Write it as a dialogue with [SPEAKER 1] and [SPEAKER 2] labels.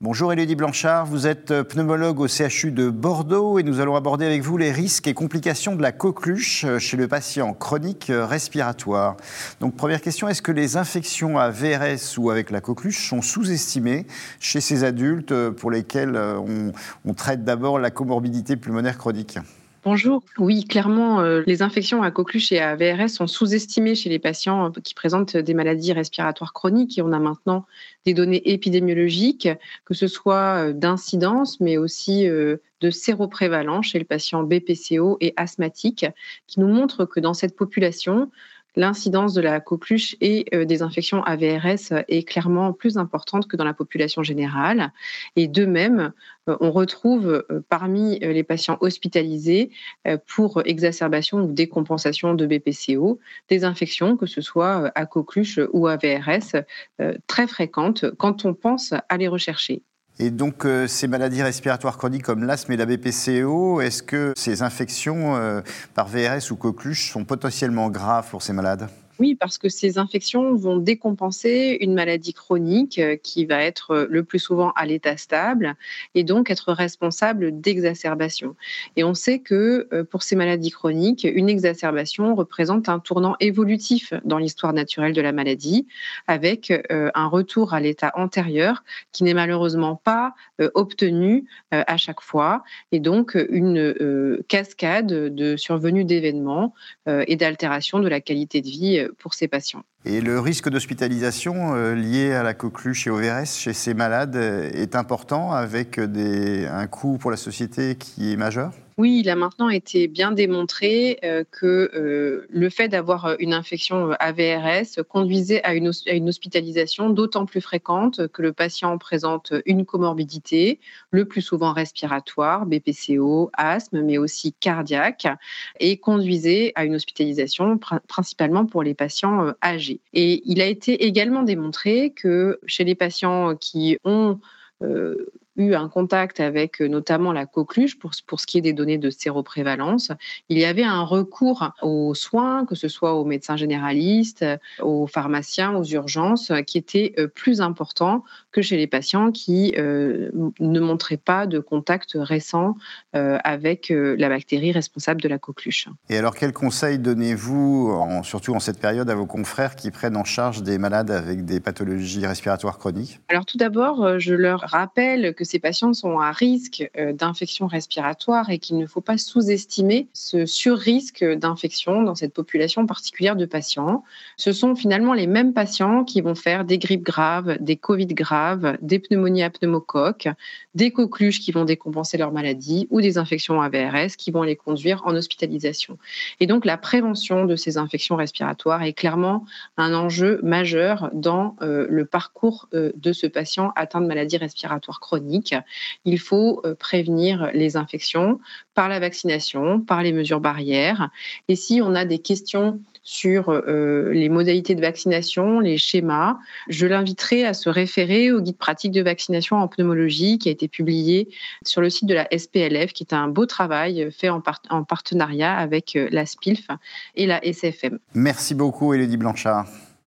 [SPEAKER 1] Bonjour Élodie Blanchard, vous êtes euh, pneumologue au CHU de Bordeaux et nous allons aborder avec vous les risques et complications de la coqueluche euh, chez le patient chronique euh, respiratoire. Donc première question, est-ce que les infections à VRS ou avec la coqueluche sont sous-estimées chez ces adultes pour lesquels on, on traite d'abord la comorbidité pulmonaire chronique?
[SPEAKER 2] Bonjour. Oui, clairement, euh, les infections à coqueluche et à VRS sont sous-estimées chez les patients euh, qui présentent des maladies respiratoires chroniques et on a maintenant des données épidémiologiques, que ce soit euh, d'incidence, mais aussi de séroprévalence chez le patient BPCO et asthmatique, qui nous montrent que dans cette population, l'incidence de la coqueluche et euh, des infections AVRS est clairement plus importante que dans la population générale. Et de même, euh, on retrouve euh, parmi les patients hospitalisés pour exacerbation ou décompensation de BPCO des infections, que ce soit à coqueluche ou à VRS, très fréquentes quand on pense à les rechercher.
[SPEAKER 1] Et donc, euh, ces maladies respiratoires chroniques comme l'asthme et la BPCO, est-ce que ces infections euh, par VRS ou coqueluche sont potentiellement graves pour ces malades?
[SPEAKER 2] Oui, parce que ces infections vont décompenser une maladie chronique euh, qui va être euh, le plus souvent à l'état stable et donc être responsable d'exacerbation. Et on sait que euh, pour ces maladies chroniques, une exacerbation représente un tournant évolutif dans l'histoire naturelle de la maladie, avec un retour à l'état antérieur qui n'est malheureusement pas obtenu à chaque fois, et donc une cascade de survenue d'événements et d'altération de la qualité de vie pour ces patients.
[SPEAKER 1] Et le risque d'hospitalisation euh, lié à la coqueluche et au VRS chez ces malades euh, est important avec un coût pour la société qui est majeur?
[SPEAKER 2] Oui, il a maintenant été bien démontré euh, que euh, le fait d'avoir euh, une infection AVRS conduisait à une, hospitalisation d'autant plus fréquente que le patient présente une comorbidité, le plus souvent respiratoire, BPCO, asthme, mais aussi cardiaque, et conduisait à une hospitalisation principalement pour les patients âgés. Et il a été également démontré que chez les patients qui ont eu un contact avec euh, notamment la coqueluche pour, pour ce qui est des données de séroprévalence, il y avait un recours aux soins, que ce soit aux médecins généralistes, aux pharmaciens, aux urgences, qui était euh, plus important que chez les patients qui euh, ne montraient pas de contact récent avec la bactérie responsable de la coqueluche.
[SPEAKER 1] Et alors, quels conseils donnez-vous, surtout en cette période, à vos confrères qui prennent en charge des malades avec des pathologies respiratoires chroniques?
[SPEAKER 2] Alors, tout d'abord, je leur rappelle que ces patients sont à risque euh, d'infection respiratoire et qu'il ne faut pas sous-estimer ce sur-risque d'infection dans cette population particulière de patients. Ce sont finalement les mêmes patients qui vont faire des grippes graves, des Covid graves, des pneumonies à pneumocoque, des coqueluches qui vont décompenser leur maladie ou des infections à VRS qui vont les conduire en hospitalisation. Et donc la prévention de ces infections respiratoires est clairement un enjeu majeur dans euh, le parcours euh, de ce patient atteint de maladie respiratoire chronique il faut euh, prévenir les infections par la vaccination, par les mesures barrières. Et si on a des questions sur euh, les modalités de vaccination, les schémas, je l'inviterai à se référer au guide pratique de vaccination en pneumologie qui a été publié sur le site de la SPLF, qui est un beau travail fait en, en partenariat avec euh, la SPILF et la SFM.
[SPEAKER 1] Merci beaucoup, Elodie Blanchard.